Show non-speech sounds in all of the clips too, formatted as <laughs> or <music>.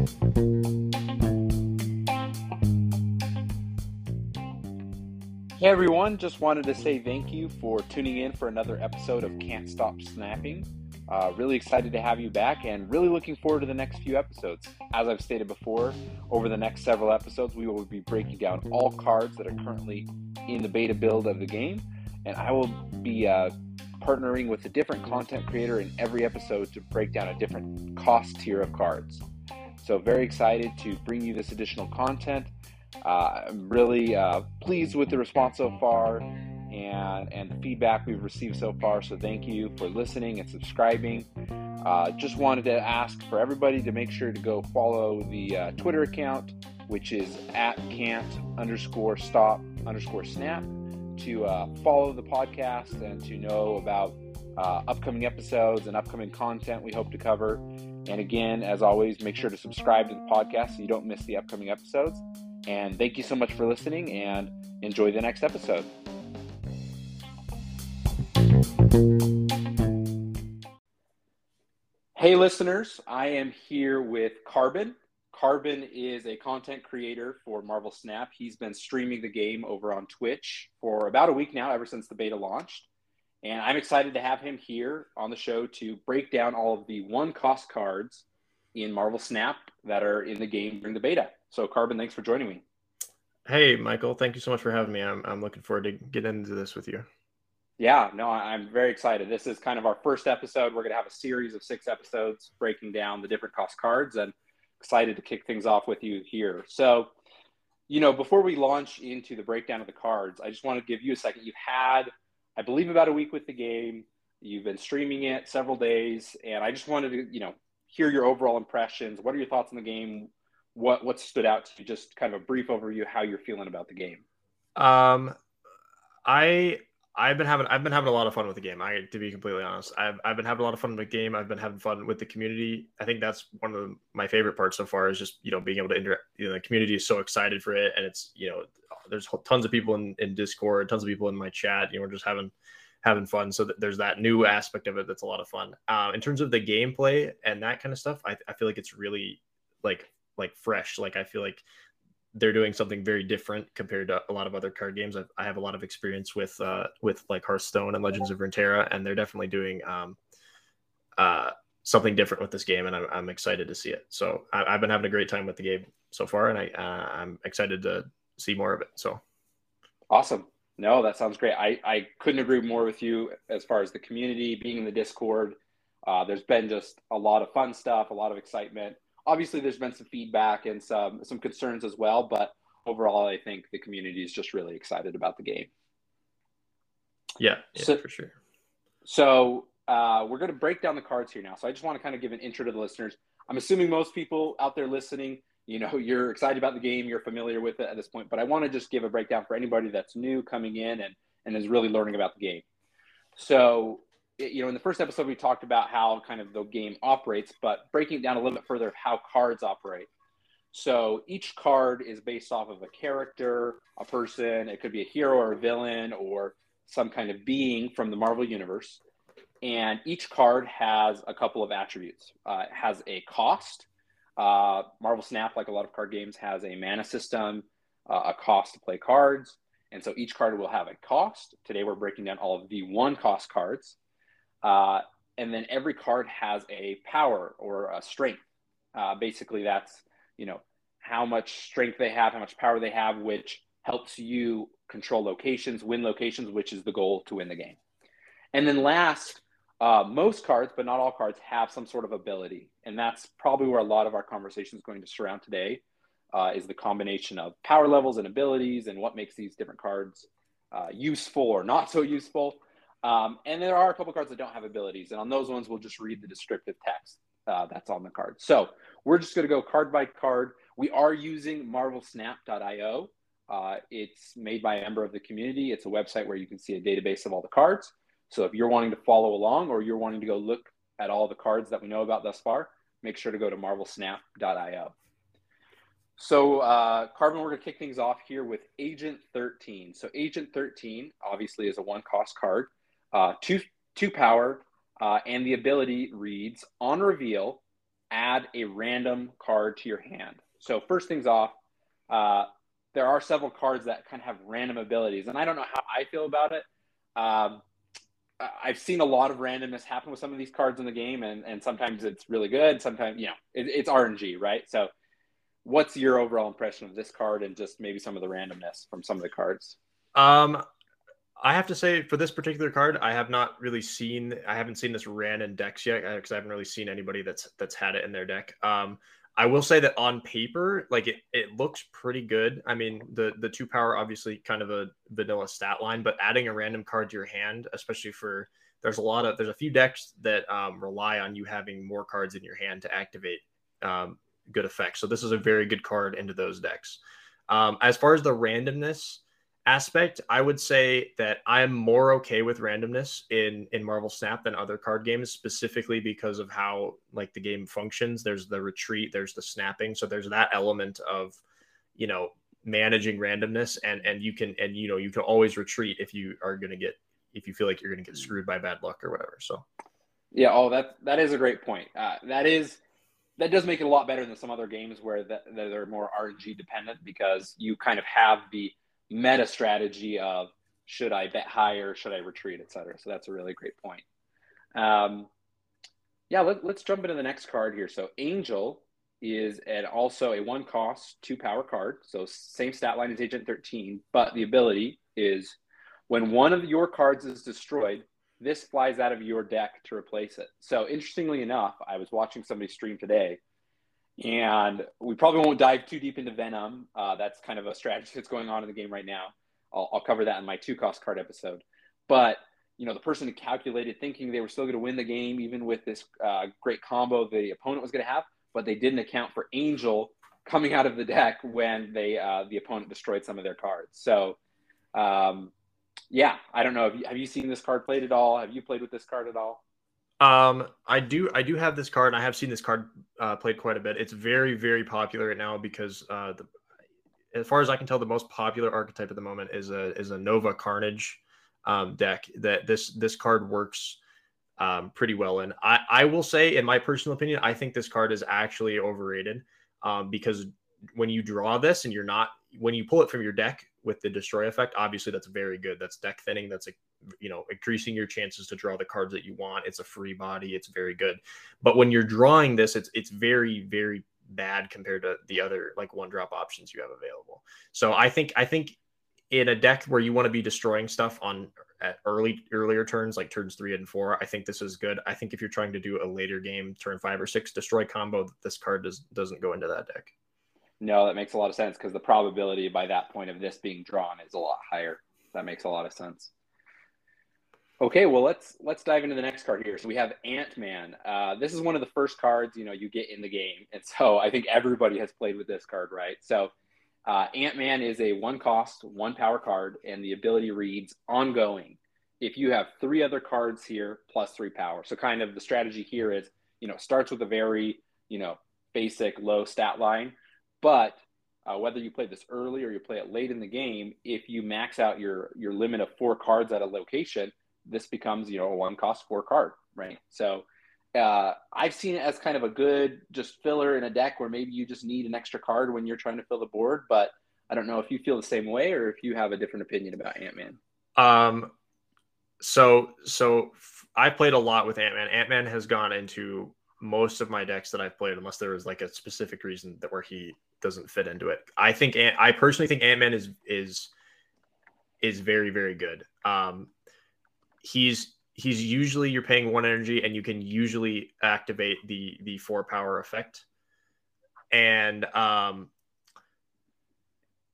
Hey everyone, just wanted to say thank you for tuning in for another episode of Can't Stop Snapping. Uh, really excited to have you back and really looking forward to the next few episodes. As I've stated before, over the next several episodes, we will be breaking down all cards that are currently in the beta build of the game, and I will be uh, partnering with a different content creator in every episode to break down a different cost tier of cards. So, very excited to bring you this additional content. Uh, I'm really uh, pleased with the response so far and, and the feedback we've received so far. So, thank you for listening and subscribing. Uh, just wanted to ask for everybody to make sure to go follow the uh, Twitter account, which is at can't underscore stop underscore snap, to uh, follow the podcast and to know about uh, upcoming episodes and upcoming content we hope to cover. And again, as always, make sure to subscribe to the podcast so you don't miss the upcoming episodes. And thank you so much for listening and enjoy the next episode. Hey, listeners, I am here with Carbon. Carbon is a content creator for Marvel Snap. He's been streaming the game over on Twitch for about a week now, ever since the beta launched. And I'm excited to have him here on the show to break down all of the one cost cards in Marvel Snap that are in the game during the beta. So, Carbon, thanks for joining me. Hey, Michael, thank you so much for having me. I'm, I'm looking forward to getting into this with you. Yeah, no, I'm very excited. This is kind of our first episode. We're going to have a series of six episodes breaking down the different cost cards and excited to kick things off with you here. So, you know, before we launch into the breakdown of the cards, I just want to give you a second. You've had, I believe, about a week with the game. You've been streaming it several days, and I just wanted to, you know, hear your overall impressions. What are your thoughts on the game? what what stood out to you? Just kind of a brief overview how you're feeling about the game. Um, I I've been having I've been having a lot of fun with the game. I to be completely honest, I've I've been having a lot of fun with the game. I've been having fun with the community. I think that's one of the, my favorite parts so far is just you know being able to interact. You know, the community is so excited for it, and it's you know there's tons of people in, in Discord, tons of people in my chat. You know, we're just having having fun. So there's that new aspect of it that's a lot of fun. Uh, in terms of the gameplay and that kind of stuff, I, I feel like it's really like like fresh. Like I feel like they're doing something very different compared to a lot of other card games. I've, I have a lot of experience with uh, with like Hearthstone and Legends of Runeterra, and they're definitely doing um, uh, something different with this game, and I'm, I'm excited to see it. So I, have been having a great time with the game so far, and I uh, I'm excited to see more of it. So awesome. No, that sounds great. I, I couldn't agree more with you as far as the community being in the Discord. Uh, there's been just a lot of fun stuff, a lot of excitement obviously there's been some feedback and some some concerns as well, but overall, I think the community is just really excited about the game. Yeah, yeah so, for sure. So uh, we're going to break down the cards here now. So I just want to kind of give an intro to the listeners. I'm assuming most people out there listening, you know, <laughs> you're excited about the game, you're familiar with it at this point, but I want to just give a breakdown for anybody that's new coming in and and is really learning about the game. So you know, in the first episode, we talked about how kind of the game operates, but breaking it down a little bit further of how cards operate. So each card is based off of a character, a person. It could be a hero or a villain or some kind of being from the Marvel universe. And each card has a couple of attributes. Uh, it has a cost. Uh, Marvel Snap, like a lot of card games, has a mana system, uh, a cost to play cards. And so each card will have a cost. Today we're breaking down all of the one cost cards. Uh, and then every card has a power or a strength. Uh, basically, that's you know how much strength they have, how much power they have, which helps you control locations, win locations, which is the goal to win the game. And then last, uh, most cards, but not all cards, have some sort of ability, and that's probably where a lot of our conversation is going to surround today. Uh, is the combination of power levels and abilities, and what makes these different cards uh, useful or not so useful. Um, and there are a couple cards that don't have abilities, and on those ones, we'll just read the descriptive text uh, that's on the card. So we're just going to go card by card. We are using marvelsnap.io. Uh, it's made by a member of the community. It's a website where you can see a database of all the cards. So if you're wanting to follow along or you're wanting to go look at all the cards that we know about thus far, make sure to go to marvelsnap.io. So, uh, Carbon, we're going to kick things off here with Agent 13. So, Agent 13 obviously is a one cost card uh, two two power, uh, and the ability reads on reveal. add a random card to your hand. So first things off, uh, there are several cards that kind of have random abilities, and I don't know how I feel about it. Um, I've seen a lot of randomness happen with some of these cards in the game, and, and sometimes it's really good. Sometimes, you know, it, it's RNG, right? So, what's your overall impression of this card and just maybe some of the randomness from some of the cards? Um, I have to say for this particular card, I have not really seen. I haven't seen this ran in decks yet because I haven't really seen anybody that's that's had it in their deck. Um, I will say that on paper, like it, it looks pretty good. I mean, the the two power obviously kind of a vanilla stat line, but adding a random card to your hand, especially for there's a lot of there's a few decks that um, rely on you having more cards in your hand to activate um, good effects. So this is a very good card into those decks. Um, as far as the randomness, aspect, I would say that I'm more okay with randomness in in Marvel Snap than other card games, specifically because of how like the game functions. There's the retreat, there's the snapping, so there's that element of, you know, managing randomness, and and you can and you know you can always retreat if you are going to get if you feel like you're going to get screwed by bad luck or whatever. So, yeah, oh that that is a great point. Uh, that is that does make it a lot better than some other games where that, that they're more RNG dependent because you kind of have the meta strategy of should I bet higher, should I retreat, etc. So that's a really great point. Um, yeah, let, us jump into the next card here. So Angel is at also a one cost, two power card. So same stat line as Agent 13, but the ability is when one of your cards is destroyed, this flies out of your deck to replace it. So interestingly enough, I was watching somebody stream today and we probably won't dive too deep into Venom. Uh, that's kind of a strategy that's going on in the game right now. I'll, I'll cover that in my two cost card episode. But you know, the person who calculated thinking they were still going to win the game, even with this uh, great combo the opponent was going to have, but they didn't account for Angel coming out of the deck when they uh, the opponent destroyed some of their cards. So, um, yeah, I don't know. Have you, have you seen this card played at all? Have you played with this card at all? Um, I do. I do have this card, and I have seen this card uh, played quite a bit. It's very, very popular right now because, uh, the, as far as I can tell, the most popular archetype at the moment is a is a Nova Carnage um, deck. That this this card works um, pretty well in. I I will say, in my personal opinion, I think this card is actually overrated um, because when you draw this and you're not when you pull it from your deck with the destroy effect, obviously that's very good. That's deck thinning. That's a you know increasing your chances to draw the cards that you want. It's a free body. It's very good. But when you're drawing this, it's it's very very bad compared to the other like one drop options you have available. So I think I think in a deck where you want to be destroying stuff on at early earlier turns like turns three and four, I think this is good. I think if you're trying to do a later game turn five or six destroy combo, this card does doesn't go into that deck. No, that makes a lot of sense because the probability by that point of this being drawn is a lot higher. That makes a lot of sense. Okay, well let's let's dive into the next card here. So we have Ant Man. Uh, this is one of the first cards you know you get in the game, and so I think everybody has played with this card, right? So uh, Ant Man is a one cost, one power card, and the ability reads ongoing. If you have three other cards here plus three power, so kind of the strategy here is you know starts with a very you know basic low stat line, but uh, whether you play this early or you play it late in the game, if you max out your your limit of four cards at a location, this becomes you know a one cost four card, right? So uh, I've seen it as kind of a good just filler in a deck where maybe you just need an extra card when you're trying to fill the board. But I don't know if you feel the same way or if you have a different opinion about Ant Man. Um, so so I played a lot with Ant Man. Ant Man has gone into most of my decks that I've played, unless there was like a specific reason that where he doesn't fit into it. I think I personally think Ant Man is is is very very good. Um, he's he's usually you're paying one energy and you can usually activate the the four power effect, and um,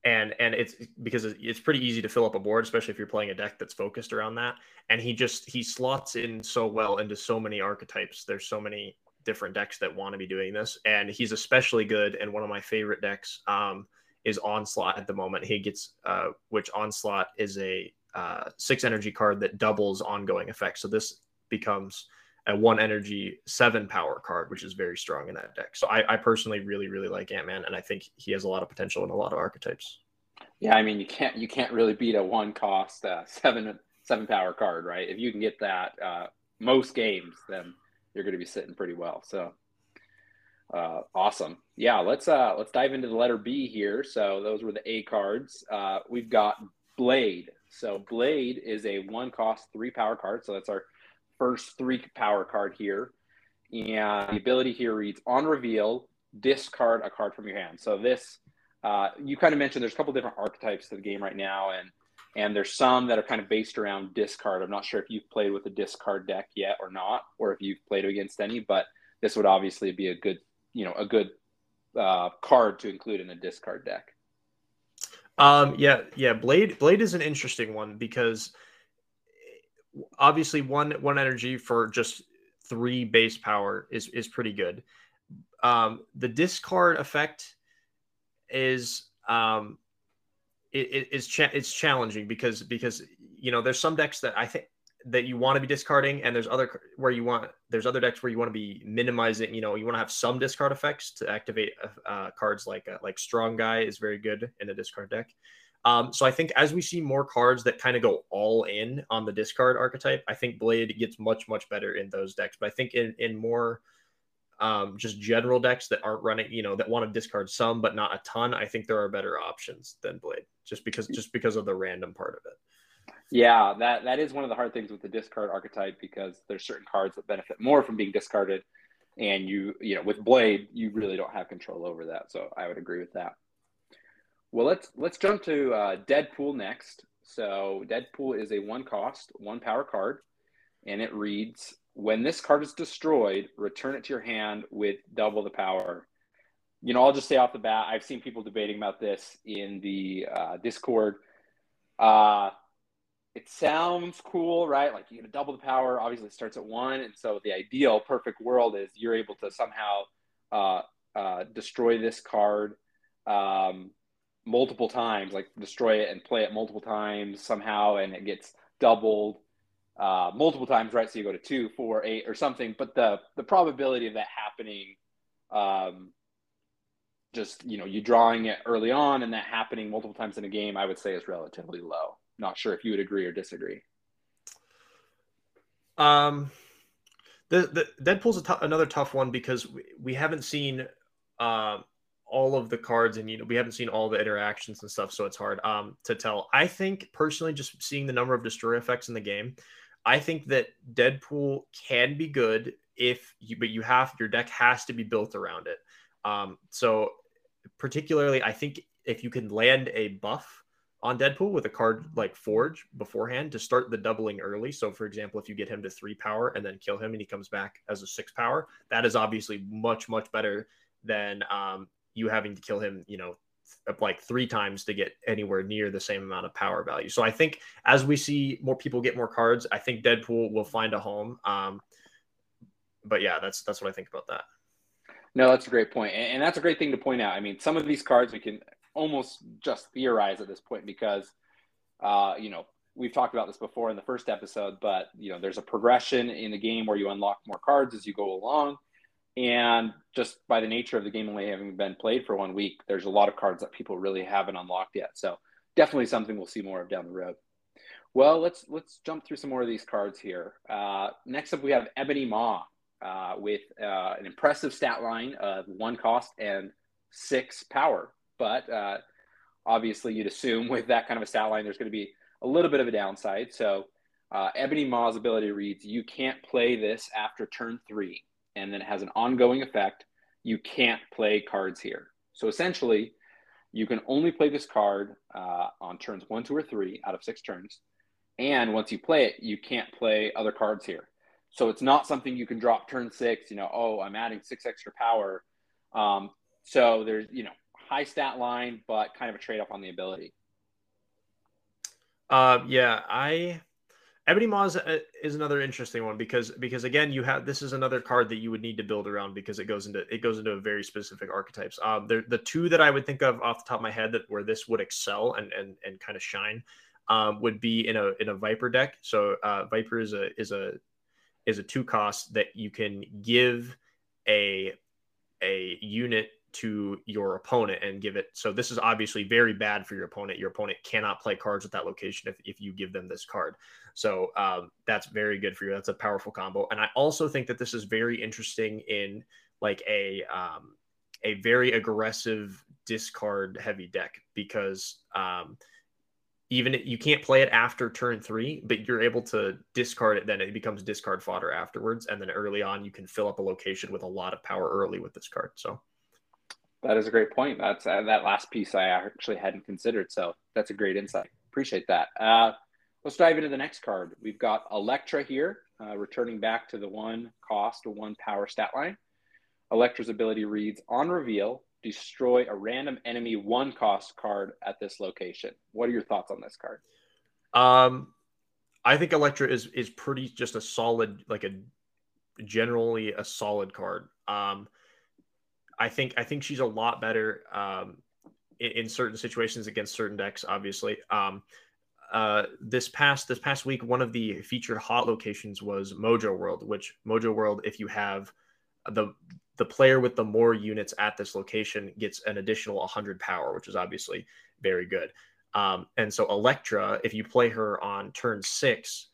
and and it's because it's pretty easy to fill up a board, especially if you're playing a deck that's focused around that. And he just he slots in so well into so many archetypes. There's so many different decks that want to be doing this, and he's especially good. And one of my favorite decks um, is Onslaught at the moment. He gets uh, which Onslaught is a uh, six energy card that doubles ongoing effects. So this becomes a one energy seven power card, which is very strong in that deck. So I, I personally really really like Ant Man, and I think he has a lot of potential in a lot of archetypes. Yeah, I mean you can't you can't really beat a one cost uh, seven seven power card, right? If you can get that uh, most games, then you're going to be sitting pretty well. So, Uh, awesome. Yeah, let's uh let's dive into the letter B here. So those were the A cards. Uh, we've got Blade. So Blade is a one cost three power card. So that's our first three power card here. And the ability here reads on reveal, discard a card from your hand. So this uh, you kind of mentioned there's a couple different archetypes to the game right now, and and there's some that are kind of based around discard. I'm not sure if you've played with a discard deck yet or not, or if you've played against any, but this would obviously be a good, you know, a good uh, card to include in a discard deck. Um, yeah, yeah. Blade, Blade is an interesting one because obviously one one energy for just three base power is is pretty good. Um, the discard effect is um it, it, it's cha- it's challenging because because you know there's some decks that I think that you want to be discarding and there's other where you want there's other decks where you want to be minimizing you know you want to have some discard effects to activate uh, uh, cards like uh, like strong guy is very good in a discard deck. Um, so i think as we see more cards that kind of go all in on the discard archetype i think blade gets much much better in those decks. But i think in in more um, just general decks that aren't running, you know, that want to discard some but not a ton, I think there are better options than Blade, just because just because of the random part of it. Yeah, that that is one of the hard things with the discard archetype because there's certain cards that benefit more from being discarded, and you you know with Blade you really don't have control over that. So I would agree with that. Well, let's let's jump to uh, Deadpool next. So Deadpool is a one cost, one power card, and it reads when this card is destroyed, return it to your hand with double the power. You know, I'll just say off the bat, I've seen people debating about this in the uh, Discord. Uh, it sounds cool, right? Like you get a double the power. Obviously, starts at one, and so the ideal, perfect world is you're able to somehow uh, uh, destroy this card um, multiple times, like destroy it and play it multiple times somehow, and it gets doubled uh, multiple times, right? So you go to two, four, eight, or something. But the the probability of that happening, um, just you know, you drawing it early on and that happening multiple times in a game, I would say is relatively low. Not sure if you would agree or disagree. Um, the the Deadpool's t- another tough one because we, we haven't seen uh, all of the cards and you know we haven't seen all the interactions and stuff, so it's hard um to tell. I think personally, just seeing the number of destroy effects in the game, I think that Deadpool can be good if you, but you have your deck has to be built around it. Um, so particularly, I think if you can land a buff on Deadpool with a card like Forge beforehand to start the doubling early. So, for example, if you get him to three power and then kill him and he comes back as a six power, that is obviously much, much better than um, you having to kill him, you know, like three times to get anywhere near the same amount of power value. So I think as we see more people get more cards, I think Deadpool will find a home. Um, but yeah, that's that's what I think about that. No, that's a great point, and, that's a great thing to point out. I mean, some of these cards we can almost just theorize at this point because, uh, you know, we've talked about this before in the first episode, but you know, there's a progression in the game where you unlock more cards as you go along. And just by the nature of the game only having been played for one week, there's a lot of cards that people really haven't unlocked yet. So definitely something we'll see more of down the road. Well, let's let's jump through some more of these cards here. Uh, next up, we have Ebony Maw uh, with uh, an impressive stat line of one cost and six power. But uh, obviously, you'd assume <laughs> with that kind of a stat line, there's going to be a little bit of a downside. So uh, Ebony Maw's ability reads: You can't play this after turn three and then it has an ongoing effect, you can't play cards here. So essentially, you can only play this card uh, on turns one, two, or three out of six turns. And once you play it, you can't play other cards here. So it's not something you can drop turn six, you know, oh, I'm adding six extra power. Um, so there's, you know, high stat line, but kind of a trade off on the ability. Uh, yeah, I Ebony Maw uh, is another interesting one because because again you have this is another card that you would need to build around because it goes into it goes into a very specific archetypes. Um, the the two that I would think of off the top of my head that where this would excel and and and kind of shine um, would be in a in a Viper deck. So uh, Viper is a is a is a two cost that you can give a a unit to your opponent and give it. So this is obviously very bad for your opponent. Your opponent cannot play cards at that location if, if you give them this card. So um, that's very good for you. That's a powerful combo. And I also think that this is very interesting in like a um, a very aggressive discard heavy deck because um, even you can't play it after turn three, but you're able to discard it. Then it becomes discard fodder afterwards, and then early on you can fill up a location with a lot of power early with this card. So that is a great point. That's uh, that last piece I actually hadn't considered. So that's a great insight. Appreciate that. Uh, let's dive into the next card. We've got Elektra here, uh, returning back to the one cost one power stat line. Elektra's ability reads on reveal, destroy a random enemy one cost card at this location. What are your thoughts on this card? Um, I think Elektra is is pretty just a solid, like a generally a solid card. Um, I think I think she's a lot better um, in, in, certain situations against certain decks. Obviously, um, uh, this past this past week, one of the featured hot locations was Mojo World, which Mojo World, if you have the the player with the more units at this location gets an additional 100 power, which is obviously very good. Um, and so Elektra, if you play her on turn six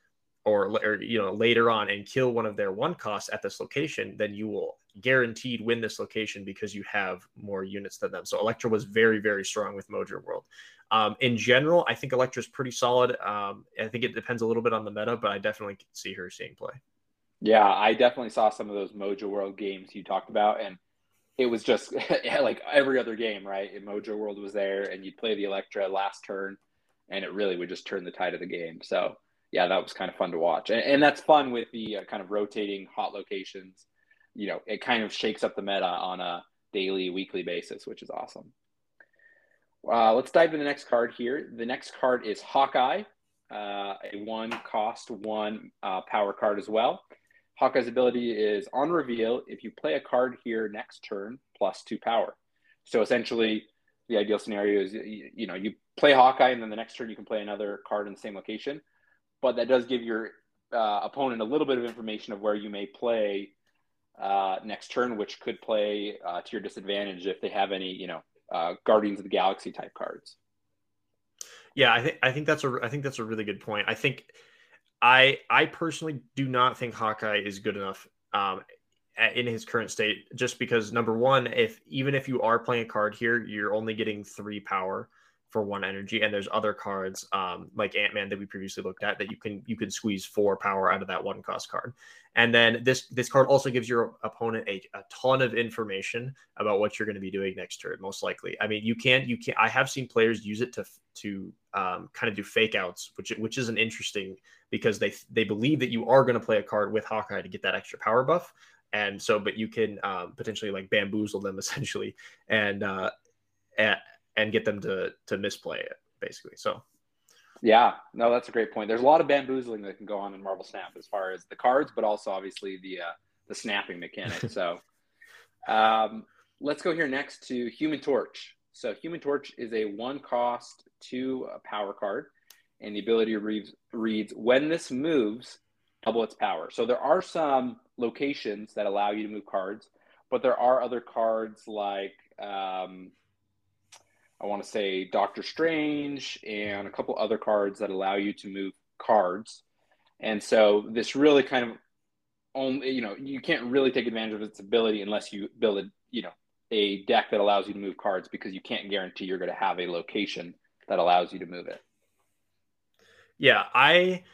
or, or, you know later on and kill one of their one costs at this location, then you will guaranteed win this location because you have more units than them. So Elektra was very very strong with Mojo World. Um, in general, I think Elektra is pretty solid. Um, I think it depends a little bit on the meta, but I definitely see her seeing play. Yeah, I definitely saw some of those Mojo World games you talked about, and it was just <laughs> like every other game, right? Mojo World was there, and you'd play the Elektra last turn, and it really would just turn the tide of the game. So, yeah, that was kind of fun to watch, and, and that's fun with the uh, kind of rotating hot locations. You know, it kind of shakes up the meta on a daily, weekly basis, which is awesome. Uh, let's dive into the next card here. The next card is Hawkeye, uh, a one cost, one uh, power card as well. Hawkeye's ability is on reveal. If you play a card here next turn, plus two power. So essentially, the ideal scenario is you, you know you play Hawkeye, and then the next turn you can play another card in the same location. But that does give your uh, opponent a little bit of information of where you may play uh, next turn, which could play uh, to your disadvantage if they have any you know uh, Guardians of the Galaxy type cards. Yeah, I think I think that's a I think that's a really good point. I think I I personally do not think Hawkeye is good enough um, in his current state. Just because number one, if even if you are playing a card here, you're only getting three power for one energy, and there's other cards um, like Ant Man that we previously looked at that you can you can squeeze four power out of that one cost card. And then this this card also gives your opponent a, a ton of information about what you're going to be doing next turn, most likely. I mean, you can you can I have seen players use it to to um, kind of do fake outs, which which is an interesting because they they believe that you are going to play a card with Hawkeye to get that extra power buff, and so but you can um, potentially like bamboozle them <laughs> essentially and uh, and, get them to to misplay it basically. So. Yeah, no, that's a great point. There's a lot of bamboozling that can go on in Marvel Snap as far as the cards, but also obviously the uh, the snapping mechanic. so, <laughs> um, let's go here next to Human Torch. So Human Torch is a one cost two power card, and the ability reads, reads when this moves, double its power. So there are some locations that allow you to move cards, but there are other cards like um, I want to say Doctor Strange and a couple other cards that allow you to move cards. And so this really kind of only you know you can't really take advantage of its ability unless you build a you know a deck that allows you to move cards because you can't guarantee you're going to have a location that allows you to move it. Yeah, I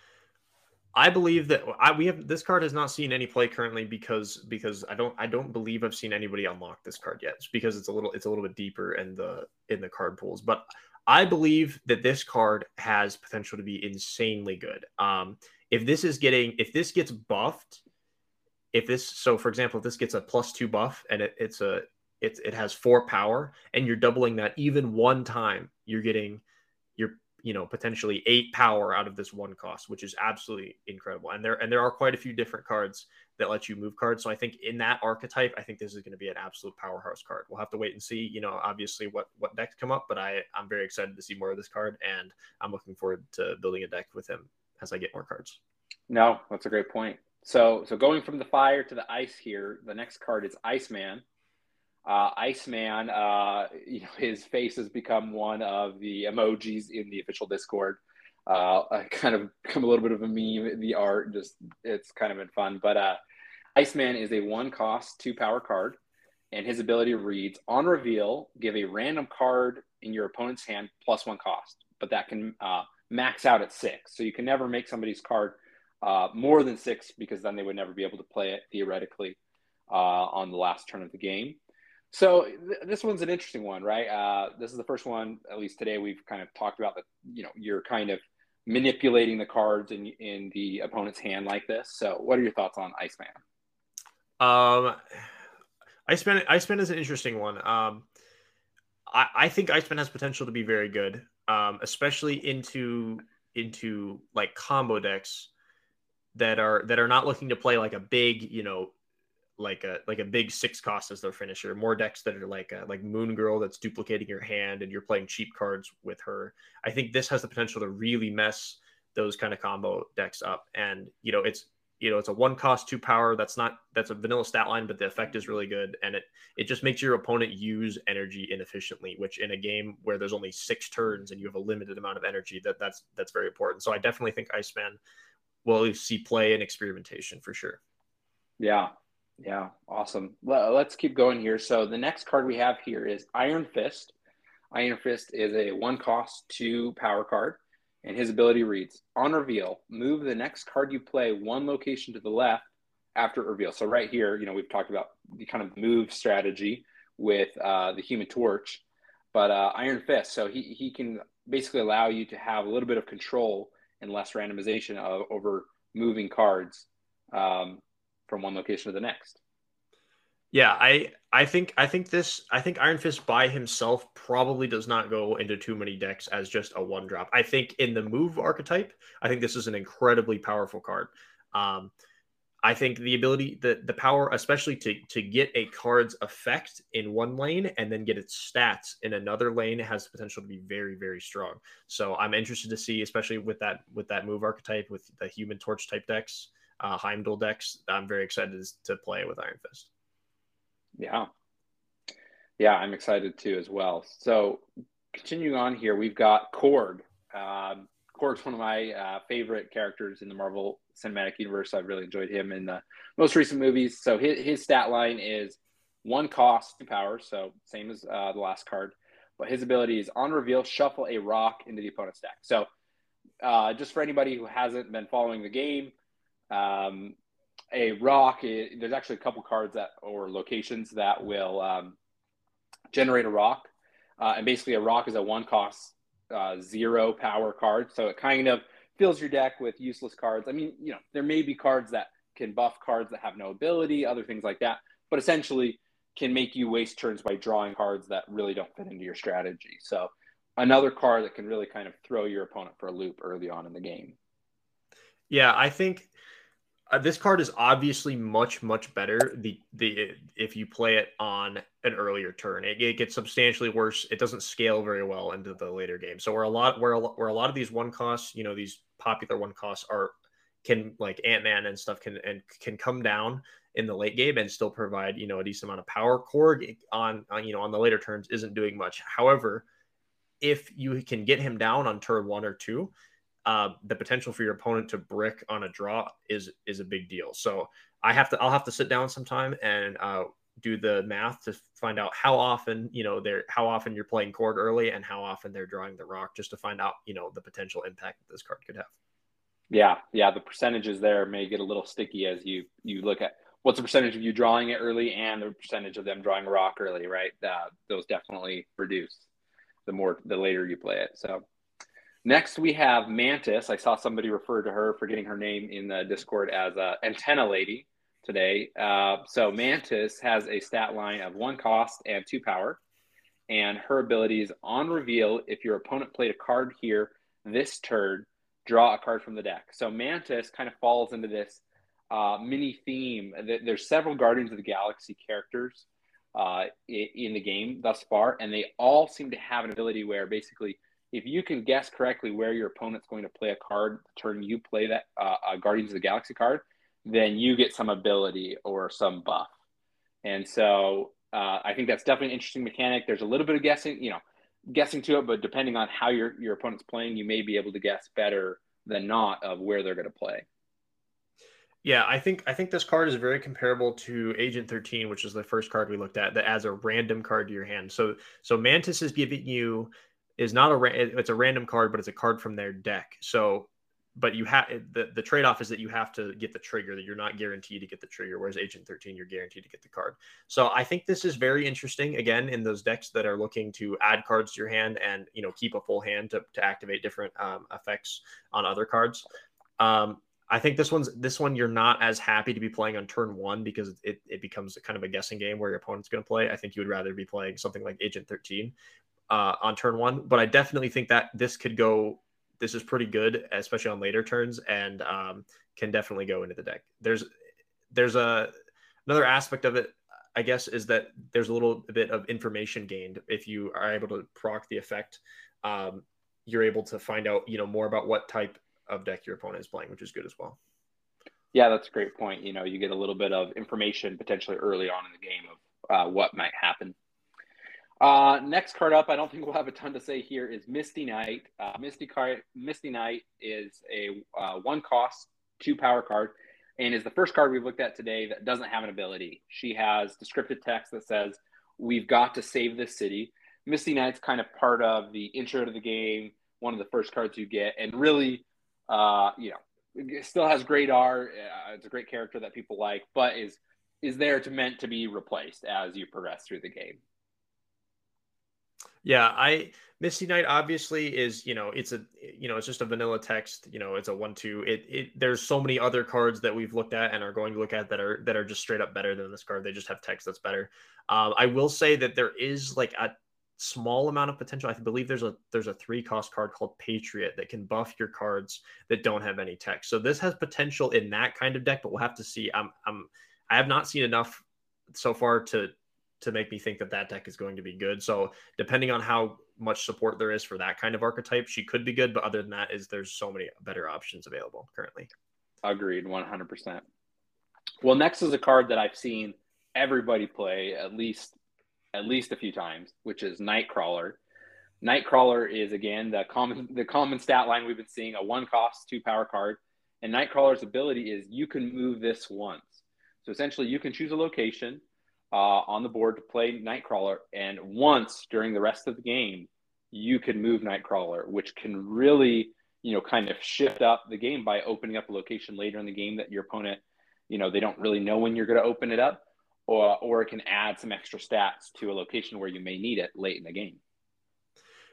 I believe that I, we have this card has not seen any play currently because because I don't I don't believe I've seen anybody unlock this card yet. It's because it's a little it's a little bit deeper in the in the card pools, but I believe that this card has potential to be insanely good. Um, if this is getting if this gets buffed, if this so for example if this gets a plus two buff and it, it's a it, it has four power and you're doubling that even one time you're getting you're you know potentially eight power out of this one cost which is absolutely incredible. And there and there are quite a few different cards that let you move cards. So i think in that archetype i think this is going to be an absolute powerhouse card. We'll have to wait and see you know obviously what what decks come up but i i'm very excited to see more of this card and i'm looking forward to building a deck with him as i get more cards. No that's a great point. So so going from the fire to the ice here the next card is iceman uh, Iceman, uh, <laughs> you know, his face has become one of the emojis in the official Discord. Uh, kind of <laughs> become a little bit of a meme. The art just it's kind of been fun. But uh, Iceman is a one cost two power card. and his ability reads on reveal, give a random card in your opponent's hand plus one cost, but that can uh, max out at six. So you can never make somebody's card uh, more than six because then they would never be able to play it theoretically uh, on the last turn of the game. So th- this one's an interesting one, right? Uh, this is the first one, at least today, we've kind of talked about that. You know, you're kind of manipulating the cards in in the opponent's hand like this. So, what are your thoughts on Iceman? Um, Iceman, Iceman is an interesting one. Um, I, I think Iceman has potential to be very good, um, especially into into like combo decks that are that are not looking to play like a big, you know, like a like a big six cost as their finisher. More decks that are like a, like Moon Girl that's duplicating your hand and you're playing cheap cards with her. I think this has the potential to really mess those kind of combo decks up. And you know, it's you know it's a one cost two power that's not that's a vanilla stat line but the effect is really good and it it just makes your opponent use energy inefficiently which in a game where there's only six turns and you have a limited amount of energy that that's that's very important so i definitely think iceman will see play and experimentation for sure yeah yeah awesome let's keep going here so the next card we have here is iron fist iron fist is a one cost two power card and his ability reads on reveal, move the next card you play one location to the left after reveal. So right here, you know, we've talked about the kind of move strategy with uh, the Human Torch, but uh, Iron Fist. So he he can basically allow you to have a little bit of control and less randomization of, over moving cards um, from one location to the next. Yeah, I I think I think this I think Iron Fist by himself probably does not go into too many decks as just a one drop. I think in the move archetype, I think this is an incredibly powerful card. Um, I think the ability, the the power, especially to to get a card's effect in one lane and then get its stats in another lane, has the potential to be very very strong. So I'm interested to see, especially with that with that move archetype with the Human Torch type decks, uh, Heimdall decks. I'm very excited to play with Iron Fist. Yeah. Yeah, I'm excited too as well. So continuing on here, we've got Korg. Um, Korg's one of my uh, favorite characters in the Marvel Cinematic Universe. I've really enjoyed him in the most recent movies. So his, his stat line is one cost, two power, so same as uh, the last card. But his ability is on reveal, shuffle a rock into the opponent's deck. So uh, just for anybody who hasn't been following the game, um, a rock, it, there's actually a couple cards that or locations that will um, generate a rock. Uh, and basically, a rock is a one cost uh, zero power card. So it kind of fills your deck with useless cards. I mean, you know, there may be cards that can buff cards that have no ability, other things like that, but essentially can make you waste turns by drawing cards that really don't fit into your strategy. So another card that can really kind of throw your opponent for a loop early on in the game. Yeah, I think uh, this card is obviously much much better the the if you play it on an earlier turn. It, it, gets substantially worse. It doesn't scale very well into the later game. So where a lot where a, where a lot of these one costs you know these popular one costs are can like ant-man and stuff can and can come down in the late game and still provide you know a decent amount of power. Korg on, on you know on the later turns isn't doing much. However if you can get him down on turn one or two uh, the potential for your opponent to brick on a draw is is a big deal. So I have to I'll have to sit down sometime and uh, do the math to find out how often you know they're how often you're playing Korg early and how often they're drawing the rock just to find out you know the potential impact that this card could have. Yeah, yeah, the percentages there may get a little sticky as you you look at what's the percentage of you drawing it early and the percentage of them drawing a rock early, right? Uh, those definitely reduce the more the later you play it. So Next, we have Mantis. I saw somebody refer to her for getting her name in the Discord as a antenna lady today. Uh, so Mantis has a stat line of one cost and two power, and her abilities on reveal. If your opponent played a card here this turn, draw a card from the deck. So Mantis kind of falls into this uh, mini theme. There's several Guardians of the Galaxy characters uh, in the game thus far, and they all seem to have an ability where basically if you can guess correctly where your opponent's going to play a card the turn you play that uh, a Guardians of the Galaxy card, then you get some ability or some buff. And so uh, I think that's definitely an interesting mechanic. There's a little bit of guessing, you know, guessing to it, but depending on how your your opponent's playing, you may be able to guess better than not of where they're going to play. Yeah, I think I think this card is very comparable to Agent 13, which is the first card we looked at that adds a random card to your hand. So so Mantis is giving you is not a it's a random card, but it's a card from their deck. So but you have the, the trade-off is that you have to get the trigger that you're not guaranteed to get the trigger whereas agent 13 you're guaranteed to get the card so i think this is very interesting again in those decks that are looking to add cards to your hand and you know keep a full hand to, to activate different um, effects on other cards um, I think this one's this one you're not as happy to be playing on turn one because it, it becomes kind of a guessing game where your opponent's going to play. I think you would rather be playing something like Agent 13 uh, on turn one, but I definitely think that this could go this is pretty good, especially on later turns, and um, can definitely go into the deck. There's there's a another aspect of it, I guess, is that there's a little bit of information gained if you are able to proc the effect. Um, you're able to find out, you know, more about what type of deck your opponent is playing, which is good as well. Yeah, that's a great point. You know, you get a little bit of information potentially early on in the game of uh, what might happen. Uh, next card up, I don't think we'll have a ton to say here, is Misty Knight. Uh, Misty, card, Misty Knight is a uh, one cost, two power card, and is the first card we've looked at today that doesn't have an ability. She has descriptive text that says, We've got to save this city. Misty Knight's kind of part of the intro to the game, one of the first cards you get, and really, uh, you know, still has great art. Uh, it's a great character that people like, but is is there to meant to be replaced as you progress through the game. Yeah, I Misty Knight obviously is, you know, it's a you know, it's just a vanilla text, you know, it's a one two. It it there's so many other cards that we've looked at and are going to look at that are that are just straight up better than this card. They just have text that's better. Um, I will say that there is like a small amount of potential. I believe there's a there's a three cost card called Patriot that can buff your cards that don't have any text. So this has potential in that kind of deck, but we'll have to see. I'm I'm I have not seen enough so far to to make me think that that deck is going to be good. So depending on how much support there is for that kind of archetype, she could be good. But other than that, is there's so many better options available currently. Agreed, 100%. Well, next is a card that I've seen everybody play at least at least a few times, which is Nightcrawler. Nightcrawler is again the common the common stat line we've been seeing a one cost two power card, and Nightcrawler's ability is you can move this once. So essentially, you can choose a location uh, on the board to play Nightcrawler, and once during the rest of the game, you can move Nightcrawler, which can really, you know, kind of shift up the game by opening up a location later in the game that your opponent, you know, they don't really know when you're going to open it up, or or it can add some extra stats to a location where you may need it late in the game.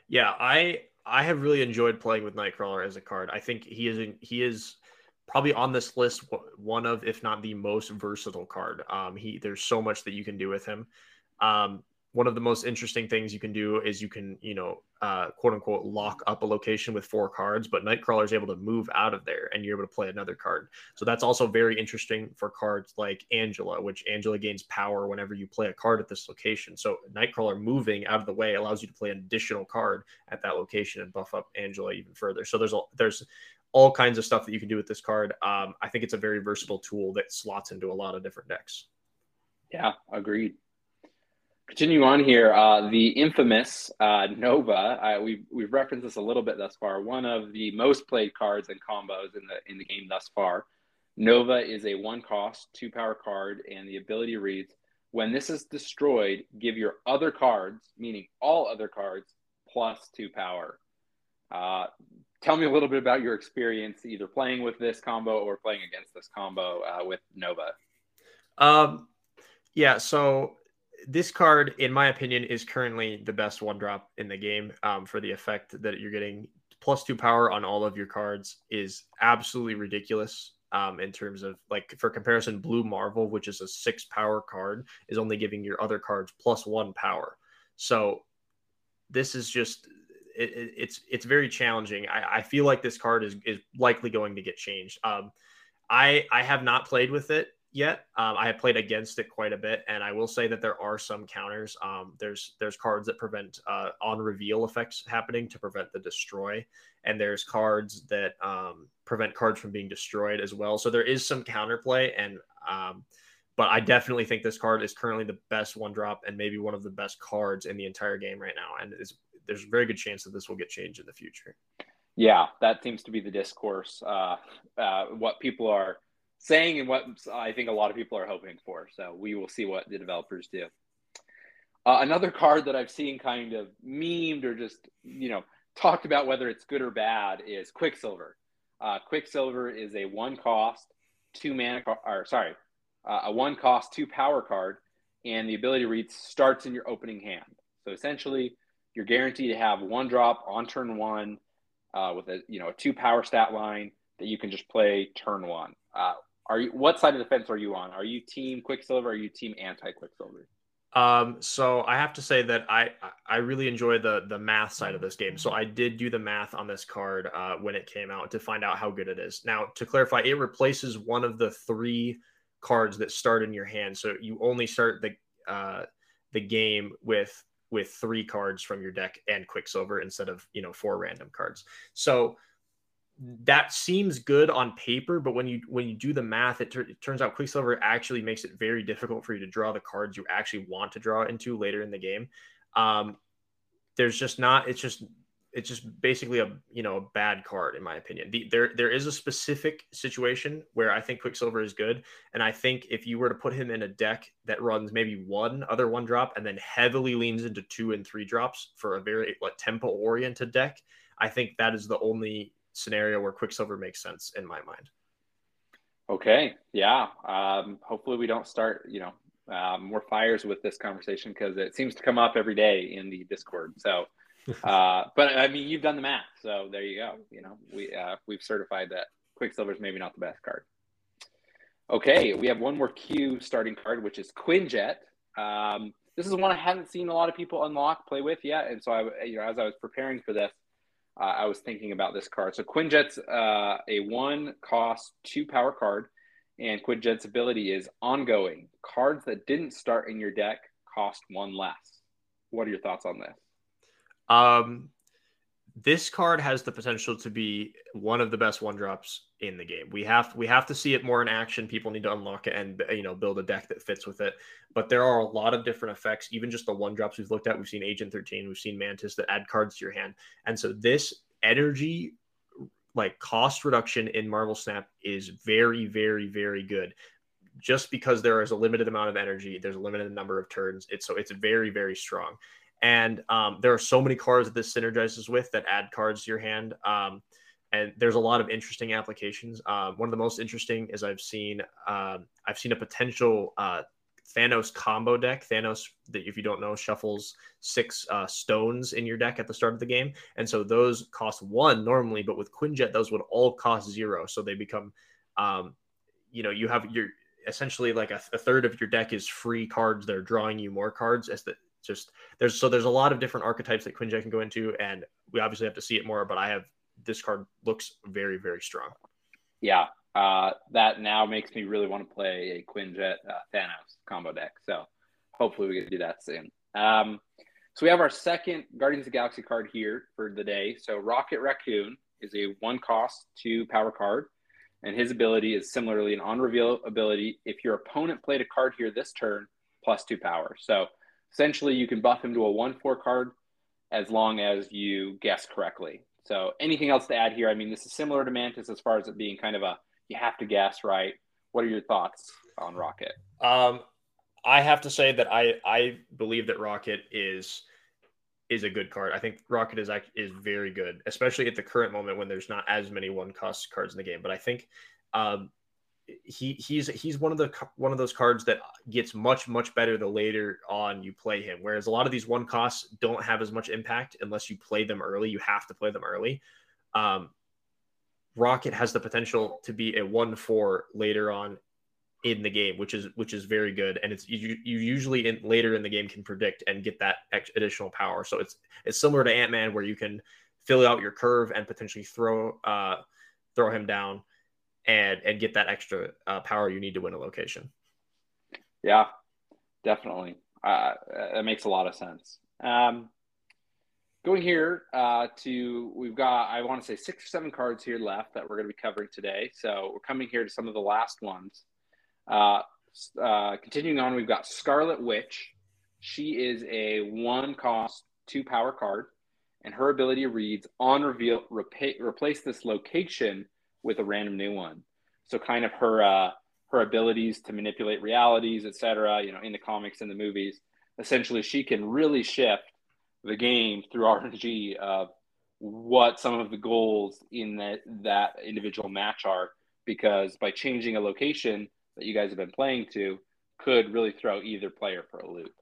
Yeah, I I have really enjoyed playing with Nightcrawler as a card. I think he is he is probably on this list one of if not the most versatile card. Um he there's so much that you can do with him. Um one of the most interesting things you can do is you can you know uh quote unquote lock up a location with four cards but nightcrawler is able to move out of there and you're able to play another card. So that's also very interesting for cards like angela which angela gains power whenever you play a card at this location. So nightcrawler moving out of the way allows you to play an additional card at that location and buff up angela even further. So there's a there's all kinds of stuff that you can do with this card. Um, I think it's a very versatile tool that slots into a lot of different decks. Yeah, agreed. Continue on here. Uh, the infamous uh, Nova. We've we've referenced this a little bit thus far. One of the most played cards and combos in the in the game thus far. Nova is a one cost, two power card, and the ability reads: When this is destroyed, give your other cards, meaning all other cards, plus two power. Uh, tell me a little bit about your experience either playing with this combo or playing against this combo uh, with Nova. Um, yeah, so this card, in my opinion, is currently the best one drop in the game um, for the effect that you're getting. Plus two power on all of your cards is absolutely ridiculous. Um, in terms of like for comparison, Blue Marvel, which is a six power card, is only giving your other cards plus one power. So this is just it, it's it's very challenging. I, I, feel like this card is is likely going to get changed. Um, I I have not played with it yet. Um, I have played against it quite a bit, and I will say that there are some counters. Um, there's there's cards that prevent uh, on reveal effects happening to prevent the destroy, and there's cards that um, prevent cards from being destroyed as well. So there is some counterplay, and um, but I definitely think this card is currently the best one drop and maybe one of the best cards in the entire game right now, and is there's a very good chance that this will get changed in the future. Yeah, that seems to be the discourse. Uh, uh, what people are saying and what I think a lot of people are hoping for. So we will see what the developers do. Uh, another card that I've seen kind of memed or just you know talked about whether it's good or bad is Quicksilver. Uh, Quicksilver is a one cost, two mana, or sorry, uh, a one cost, two power card, and the ability to read starts in your opening hand. So essentially, you're guaranteed to have one drop on turn one uh, with a you know a two power stat line that you can just play turn one. Uh, are you what side of the fence are you on? Are you team Quicksilver? Or are you team anti Quicksilver? Um, so I have to say that I I really enjoy the the math side of this game. So I did do the math on this card uh, when it came out to find out how good it is. Now to clarify, it replaces one of the three cards that start in your hand. So you only start the uh, the game with with three cards from your deck and Quicksilver instead of you know four random cards. So that seems good on paper, but when you when you do the math, it, it, turns out Quicksilver actually makes it very difficult for you to draw the cards you actually want to draw into later in the game. Um, there's just not. It's just it's just basically a you know a bad card in my opinion. The, there there is a specific situation where I think Quicksilver is good, and I think if you were to put him in a deck that runs maybe one other one drop and then heavily leans into two and three drops for a very like tempo oriented deck, I think that is the only scenario where Quicksilver makes sense in my mind. Okay, yeah. Um, hopefully, we don't start you know um, more fires with this conversation because it seems to come up every day in the Discord. So, <laughs> uh, but I mean, you've done the math, so there you go. You know, we uh, we've certified that Quicksilver is maybe not the best card. Okay, we have one more Q starting card, which is Quinjet. Um, this is one I haven't seen a lot of people unlock play with yet, and so I, you know, as I was preparing for this, uh, I was thinking about this card. So Quinjet's uh, a one cost, two power card, and Quinjet's ability is ongoing. Cards that didn't start in your deck cost one less. What are your thoughts on this? Um, this card has the potential to be one of the best one drops in the game. We have we have to see it more in action. People need to unlock it and you know build a deck that fits with it. But there are a lot of different effects. Even just the one drops we've looked at. We've seen Agent Thirteen. We've seen Mantis that add cards to your hand. And so this energy like cost reduction in Marvel Snap is very very very good. Just because there is a limited amount of energy, there's a limited number of turns. It's so it's very very strong. And um, there are so many cards that this synergizes with that add cards to your hand. Um, and there's a lot of interesting applications. Uh, one of the most interesting is I've seen um, I've seen a potential uh, Thanos combo deck. Thanos, that if you don't know, shuffles six uh, stones in your deck at the start of the game, and so those cost one normally, but with Quinjet, those would all cost zero. So they become, um, you know, you have your essentially like a, a, third of your deck is free cards that are drawing you more cards as the just there's so there's a lot of different archetypes that Quinjet can go into, and we obviously have to see it more. But I have this card looks very very strong. Yeah, uh, that now makes me really want to play a Quinjet uh, Thanos combo deck. So hopefully we can do that soon. Um, so we have our second Guardians of Galaxy card here for the day. So Rocket Raccoon is a one cost two power card, and his ability is similarly an on reveal ability. If your opponent played a card here this turn, plus two power. So essentially you can buff him to a 1-4 card as long as you guess correctly. So anything else to add here? I mean, this is similar to Mantis as far as it being kind of a you have to guess, right? What are your thoughts on Rocket? Um, I have to say that I I believe that Rocket is is a good card. I think Rocket is is very good, especially at the current moment when there's not as many one cost cards in the game. But I think um, he he's he's one of the one of those cards that gets much much better the later on you play him. Whereas a lot of these one costs don't have as much impact unless you play them early. You have to play them early. Um, Rocket has the potential to be a one four later on in the game, which is which is very good. And it's you, you usually in later in the game can predict and get that additional power. So it's it's similar to Ant Man where you can fill out your curve and potentially throw uh, throw him down and and get that extra uh, power you need to win a location. Yeah, definitely. Uh, that makes a lot of sense. Um, going here uh, to we've got I want to say six or seven cards here left that we're going to be covering today. So we're coming here to some of the last ones. Uh, uh, continuing on, we've got Scarlet Witch. She is a one cost, two power card, and her ability reads on reveal repa- replace this location with a random new one. So kind of her uh, her abilities to manipulate realities, etc. You know, in the comics and the movies, essentially she can really shift the game through <laughs> RNG of what some of the goals in that that individual match are. Because by changing a location that you guys have been playing to, could really throw either player for a loop.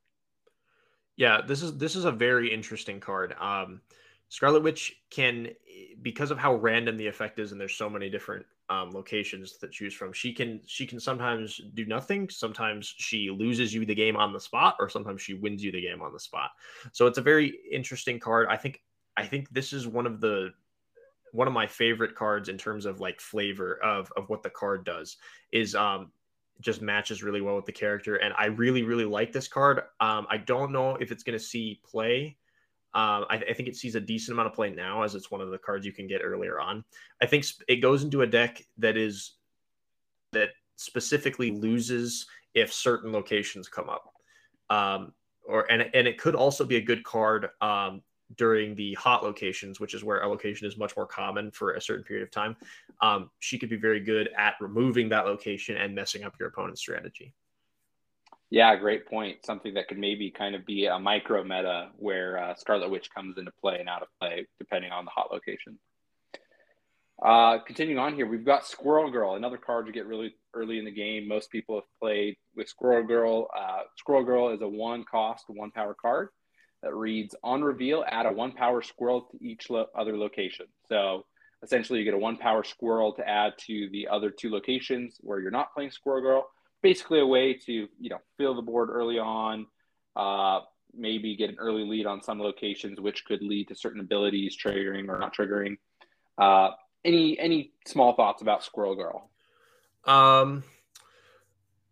Yeah, this is this is a very interesting card. Um, Scarlet Witch can, because of how random the effect is, and there's so many different um, locations to choose from. She can she can sometimes do nothing. Sometimes she loses you the game on the spot, or sometimes she wins you the game on the spot. So it's a very interesting card. I think I think this is one of the one of my favorite cards in terms of like flavor of of what the card does. Is um just matches really well with the character, and I really really like this card. Um, I don't know if it's going to see play um, I, I, think it sees a decent amount of play now, as it's one of the cards you can get earlier on. I think it goes into a deck that is that specifically loses if certain locations come up, um, or and and it could also be a good card um, during the hot locations, which is where allocation is much more common for a certain period of time. Um, she could be very good at removing that location and messing up your opponent's strategy. Yeah, great point. Something that could maybe kind of be a micro meta where uh, Scarlet Witch comes into play and out of play depending on the hot location. Uh, continuing on here, we've got Squirrel Girl, another card you get really early in the game. Most people have played with Squirrel Girl. Uh, Squirrel Girl is a one cost, one power card that reads on reveal, add a one power squirrel to each lo- other location. So essentially, you get a one power squirrel to add to the other two locations where you're not playing Squirrel Girl basically a way to you know fill the board early on uh, maybe get an early lead on some locations which could lead to certain abilities triggering or not triggering. Uh, any any small thoughts about squirrel girl? Um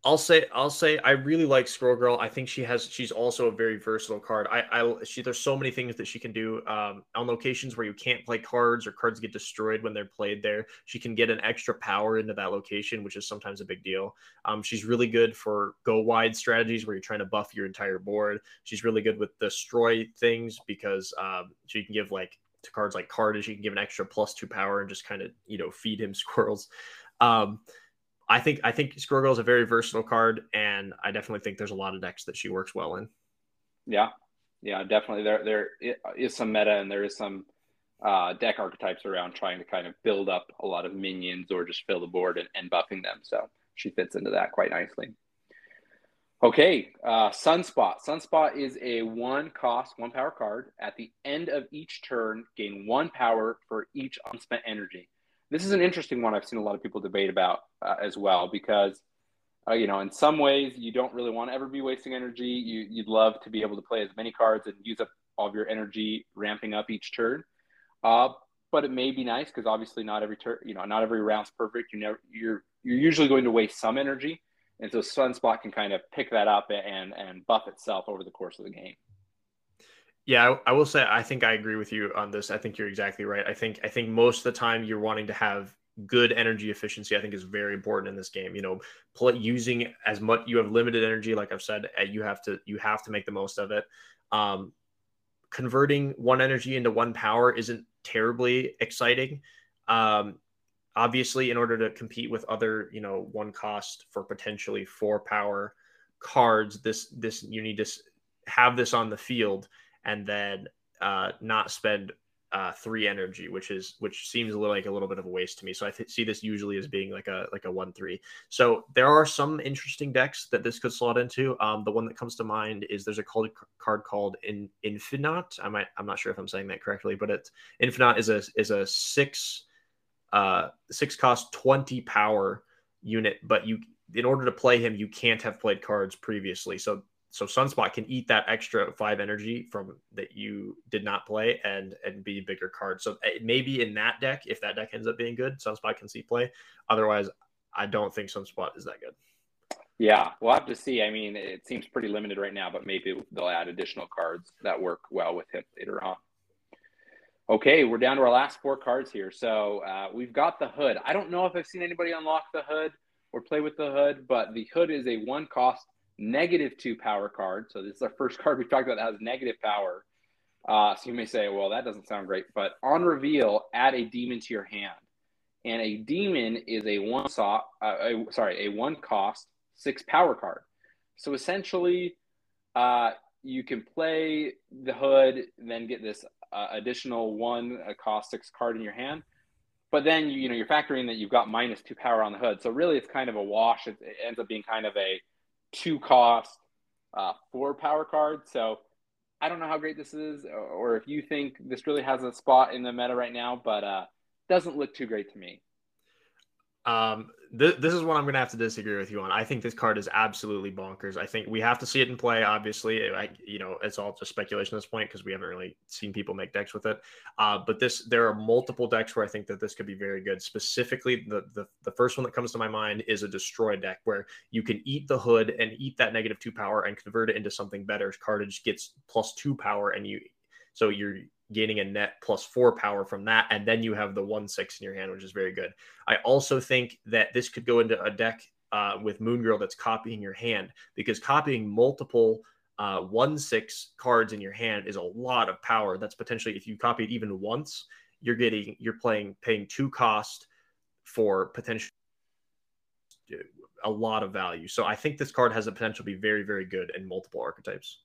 I'll say I'll say I really like Squirrel Girl. I think she has she's also a very versatile card. I I she there's so many things that she can do um, on locations where you can't play cards or cards get destroyed when they're played there. She can get an extra power into that location, which is sometimes a big deal. Um, she's really good for go wide strategies where you're trying to buff your entire board. She's really good with destroy things because um, she can give like to cards like Card, she can give an extra plus two power and just kind of you know feed him <laughs> squirrels. Um, I think I think Squirrel is a very versatile card, and I definitely think there's a lot of decks that she works well in. Yeah, yeah, definitely. There there is some meta, and there is some uh, deck archetypes around trying to kind of build up a lot of minions or just fill the board and, and buffing them. So she fits into that quite nicely. Okay, uh, Sunspot. Sunspot is a one cost, one power card. At the end of each turn, gain one power for each unspent energy this is an interesting one I've seen a lot of people debate about uh, as well because uh, you know in some ways you don't really want to ever be wasting energy. You you'd love to be able to play as many cards and use up all of your energy ramping up each turn. Uh, but it may be nice because obviously not every turn, you know, not every round's perfect. You never you're you're usually going to waste some energy, and so Sunspot can kind of pick that up and and buff itself over the course of the game. Yeah, I, I, will say I think I agree with you on this. I think you're exactly right. I think I think most of the time you're wanting to have good energy efficiency. I think is very important in this game. You know, using as much you have limited energy, like I've said, you have to you have to make the most of it. Um, converting one energy into one power isn't terribly exciting. Um, obviously, in order to compete with other, you know, one cost for potentially four power cards, this this you need to have this on the field and then uh, not spend uh, three energy, which is which seems a little like a little bit of a waste to me. So I th- see this usually as being like a like a one three. So there are some interesting decks that this could slot into. Um, the one that comes to mind is there's a card card called in Infinite. I might I'm not sure if I'm saying that correctly, but it's Infinite is a is a six uh six cost twenty power unit, but you in order to play him, you can't have played cards previously. So so Sunspot can eat that extra five energy from that you did not play and and be a bigger card. So eh, maybe in that deck, if that deck ends up being good, Sunspot can see play. Otherwise, I don't think Sunspot is that good. Yeah, we'll have to see. I mean, it seems pretty limited right now, but maybe they'll add additional cards that work well with him later on. Okay, we're down to our last four cards here. So uh, we've got the hood. I don't know if I've seen anybody unlock the hood or play with the hood, but the hood is a one cost negative two power card. So this is our first <laughs> card we've talked about that has negative power. Uh, so you may say, well, that doesn't sound great. But on reveal, add a demon to your hand. and a demon is a one saw, uh, a, sorry, a one cost six power card. So essentially, uh, you can play the hood, then get this uh, additional one cost six card in your hand. But then you know you're factoring that you've got minus two power on the hood, so really it's kind of a wash. It, it ends up being kind of a two cost uh, four power card. So I don't know how great this is, or if you think this really has a spot in the meta right now, but uh, doesn't look too great to me. Um, th- this is what I'm going to have to disagree with you on. I think this card is absolutely bonkers. I think we have to see it in play. Obviously, I, you know, it's all just speculation at this point because we haven't really seen people make decks with it. Uh, but this, there are multiple decks where I think that this could be very good. Specifically, the, the the first one that comes to my mind is a destroy deck where you can eat the hood and eat that negative two power and convert it into something better. Carnage gets plus two power, and you so you're gaining a net plus four power from that. And then you have the one six in your hand, which is very good. I also think that this could go into a deck uh, with Moon Girl that's copying your hand because copying multiple uh, one six cards in your hand is a lot of power. That's potentially if you copy it even once, you're getting you're playing paying two cost for potential a lot of value. So I think this card has the potential to be very very good in multiple archetypes.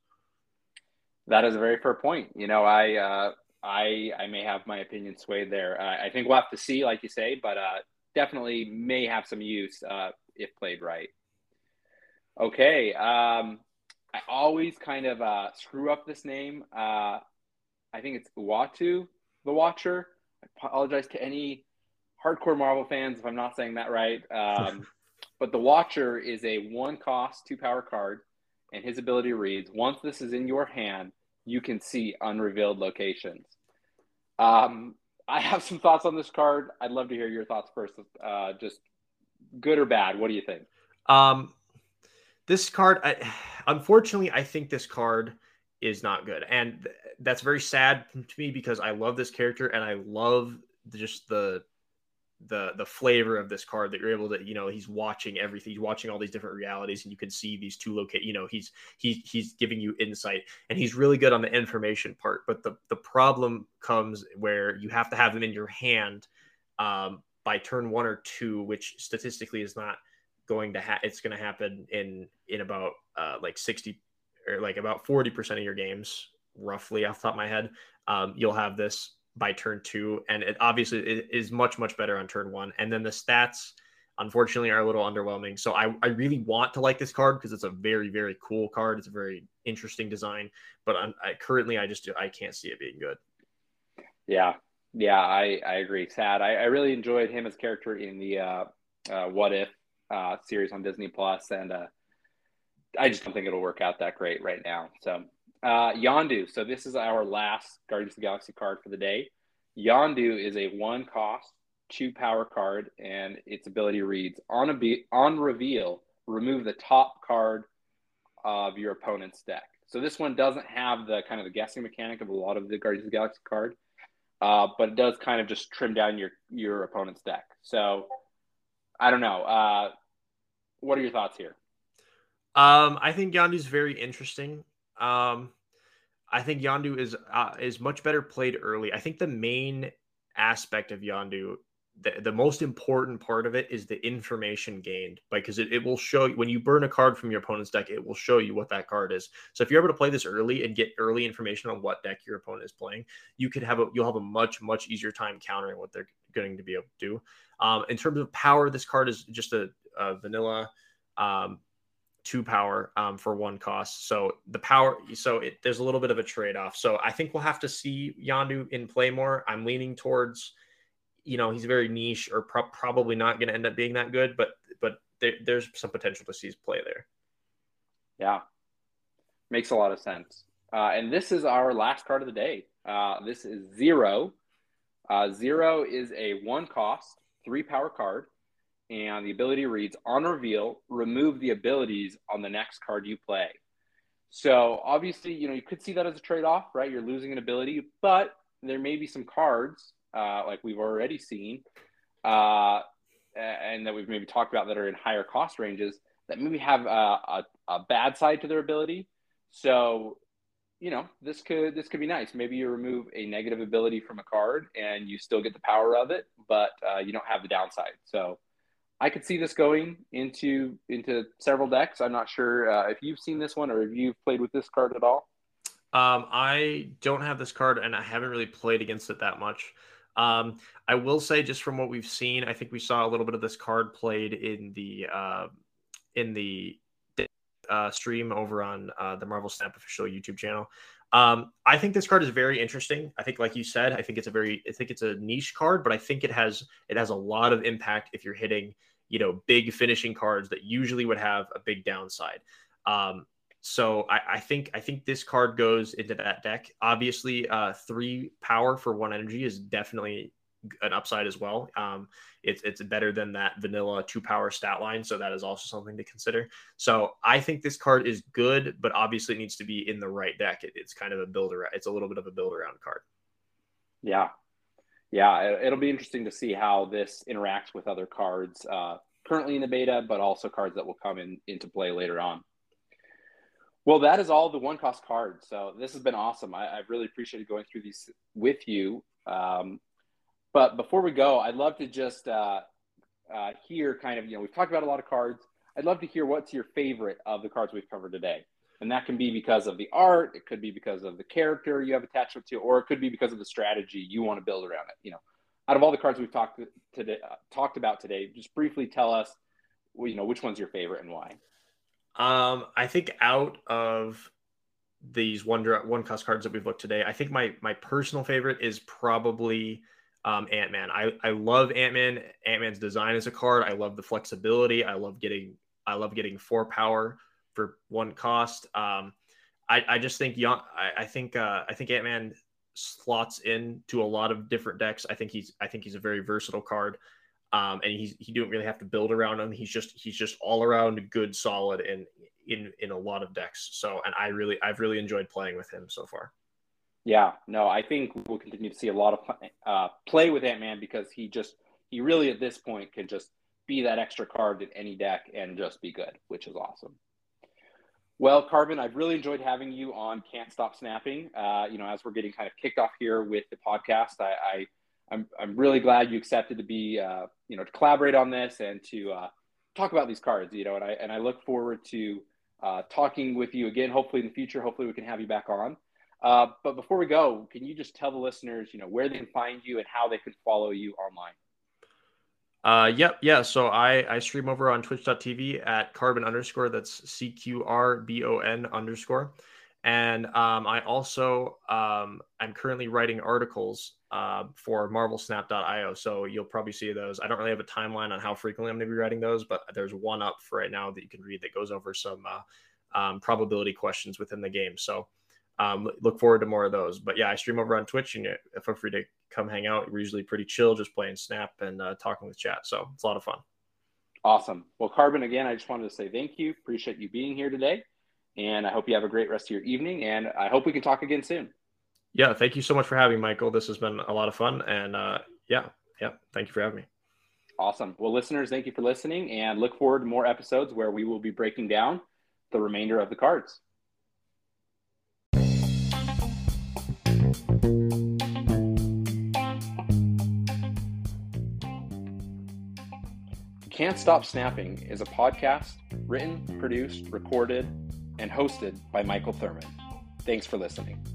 That is a very fair point. You know, I uh, I I may have my opinion swayed there. Uh, I think we'll have to see, like you say, but uh, definitely may have some use uh, if played right. Okay, um, I always kind of uh, screw up this name. Uh, I think it's Uatu, the Watcher. I apologize to any hardcore Marvel fans if I'm not saying that right. Um, <laughs> but the Watcher is a one cost, two power card, and his ability reads Once this is in your hand, you can see unrevealed locations. Um, I have some thoughts on this card. I'd love to hear your thoughts first. Uh, just good or bad? What do you think? Um, this card, I, unfortunately, I think this card is not good, and that's very sad to me because I love this character and I love just the the the flavor of this card that you're able to you know he's watching everything he's watching all these different realities and you can see these two locate you know he's he's he's giving you insight and he's really good on the information part but the the problem comes where you have to have them in your hand um, by turn one or two which statistically is not going to ha- it's going to happen in in about uh, like 60 or like about 40% of your games roughly off top of my head. Um, you'll have this by turn two, and it obviously it is much much better on turn one. And then the stats, unfortunately, are a little underwhelming. So I I really want to like this card because it's a very very cool card. It's a very interesting design, but I currently I just I can't see it being good. Yeah, yeah, I I agree. Sad. I, I really enjoyed him as character in the uh, uh, What If uh, series on Disney Plus, and uh, I just don't think it'll work out that great right now. So uh, Yondu. So this is our last Guardians of the Galaxy card for the day. Yondu is a one cost, two power card, and its ability reads on a be- on reveal, remove the top card of your opponent's deck. So this one doesn't have the kind of the guessing mechanic of a lot of the Guardians of the Galaxy card, uh, but it does kind of just trim down your your opponent's deck. So I don't know. Uh, what are your thoughts here? Um, I think Yondu is very interesting. Um, I think Yondu is uh, is much better played early. I think the main aspect of Yondu, the, the most important part of it is the information gained because it, it will show when you burn a card from your opponent's deck, it will show you what that card is. So if you're able to play this early and get early information on what deck your opponent is playing, you could have a you'll have a much much easier time countering what they're going to be able to do. Um, in terms of power, this card is just a, a vanilla um, two power um, for one cost. So the power, so it, there's a little bit of a trade off. So I think we'll have to see Yondu in play more. I'm leaning towards, you know, he's very niche or pro- probably not going to end up being that good, but but there, there's some potential to see his play there. Yeah, makes a lot of sense. Uh, and this is our last card of the day. Uh, this is zero. Uh, zero is a one cost, three power card and the ability reads on reveal, remove the abilities on the next card you play. So obviously, you know, you could see that as a trade off, right? You're losing an ability, but there may be some cards, uh, like we've already seen, uh, and that we've maybe talked about that are in higher cost ranges that maybe have a, a, a bad side to their ability. So you know, this could this could be nice. Maybe you remove a negative ability from a card and you still get the power of it, but uh, you don't have the downside. So I could see this going into into several decks. I'm not sure uh, if you've seen this one or if you've played with this card at all. Um, I don't have this card, and I haven't really played against it that much. Um, I will say, just from what we've seen, I think we saw a little bit of this card played in the uh, in the uh, stream over on uh, the Marvel Snap official YouTube channel. Um, I think this card is very interesting. I think, like you said, I think it's a very, I think it's a niche card, but I think it has it has a lot of impact if you're hitting, you know, big finishing cards that usually would have a big downside. Um, so I, I, think I think this card goes into that deck. Obviously, uh, three power for one energy is definitely an upside as well. Um, it's it's better than that vanilla two power stat line, so that is also something to consider. So I think this card is good, but obviously it needs to be in the right deck. It, it's kind of a builder. It's a little bit of a build around card. Yeah, yeah. It'll be interesting to see how this interacts with other cards uh, currently in the beta, but also cards that will come in into play later on. Well, that is all the one cost cards. So this has been awesome. I, have really appreciated going through these with you. Um, but before we go, I'd love to just uh, uh, hear kind of, you know, we've talked about a lot of cards. I'd love to hear what's your favorite of the cards we've covered today. And that can be because of the art, it could be because of the character you have attachment to, or it could be because of the strategy you want to build around it. You know, out of all the cards we've talked today, uh, talked about today, just briefly tell us, you know, which one's your favorite and why. Um, I think out of these one one cost cards that we've looked today, I think my my personal favorite is probably um, Ant Man. I, I love Ant Man. Ant Man's design as a card. I love the flexibility. I love getting I love getting four power for one cost. Um, I, I just think young. I, I think uh, I think Ant Man slots in to a lot of different decks. I think he's I think he's a very versatile card. Um, and he's he don't really have to build around him. He's just he's just all around good, solid, and in in a lot of decks. So, and I really I've really enjoyed playing with him so far. Yeah, no, I think we'll continue to see a lot of uh, play with Ant Man because he just he really at this point can just be that extra card in any deck and just be good, which is awesome. Well, Cqrbon, I've really enjoyed having you on Can't Stop Snapping. Uh, you know, as we're getting kind of kicked off here with the podcast, I, I am I'm, I'm really glad you accepted to be uh, you know to collaborate on this and to uh, talk about these cards. You know, and I and I look forward to uh, talking with you again. Hopefully in the future. Hopefully we can have you back on. Uh, but before we go, can you just tell the listeners, you know, where they can find you and how they can follow you online? Uh, yep, yeah. So I I stream over on Twitch.tv at Cqrbon underscore. That's C Q R B O N underscore. And um, I also um, I'm currently writing articles uh, for MarvelSnap.io, so you'll probably see those. I don't really have a timeline on how frequently I'm going to be writing those, but there's one up for right now that you can read that goes over some uh, um, probability questions within the game. So um, look forward to more of those. But yeah, I stream over on Twitch, and feel free to come hang out. We're usually pretty chill, just playing Snap and uh, talking with chat. So it's a lot of fun. Awesome. Well, Cqrbon, again, I just wanted to say thank you. Appreciate you being here today. And I hope you have a great rest of your evening. And I hope we can talk again soon. Yeah. Thank you so much for having me, Michael. This has been a lot of fun. And uh, yeah, yeah. Thank you for having me. Awesome. Well, listeners, thank you for listening and look forward to more episodes where we will be breaking down the remainder of the cards. Can't Stop Snapping is a podcast written, produced, recorded, and hosted by Michael Thurman. Thanks for listening.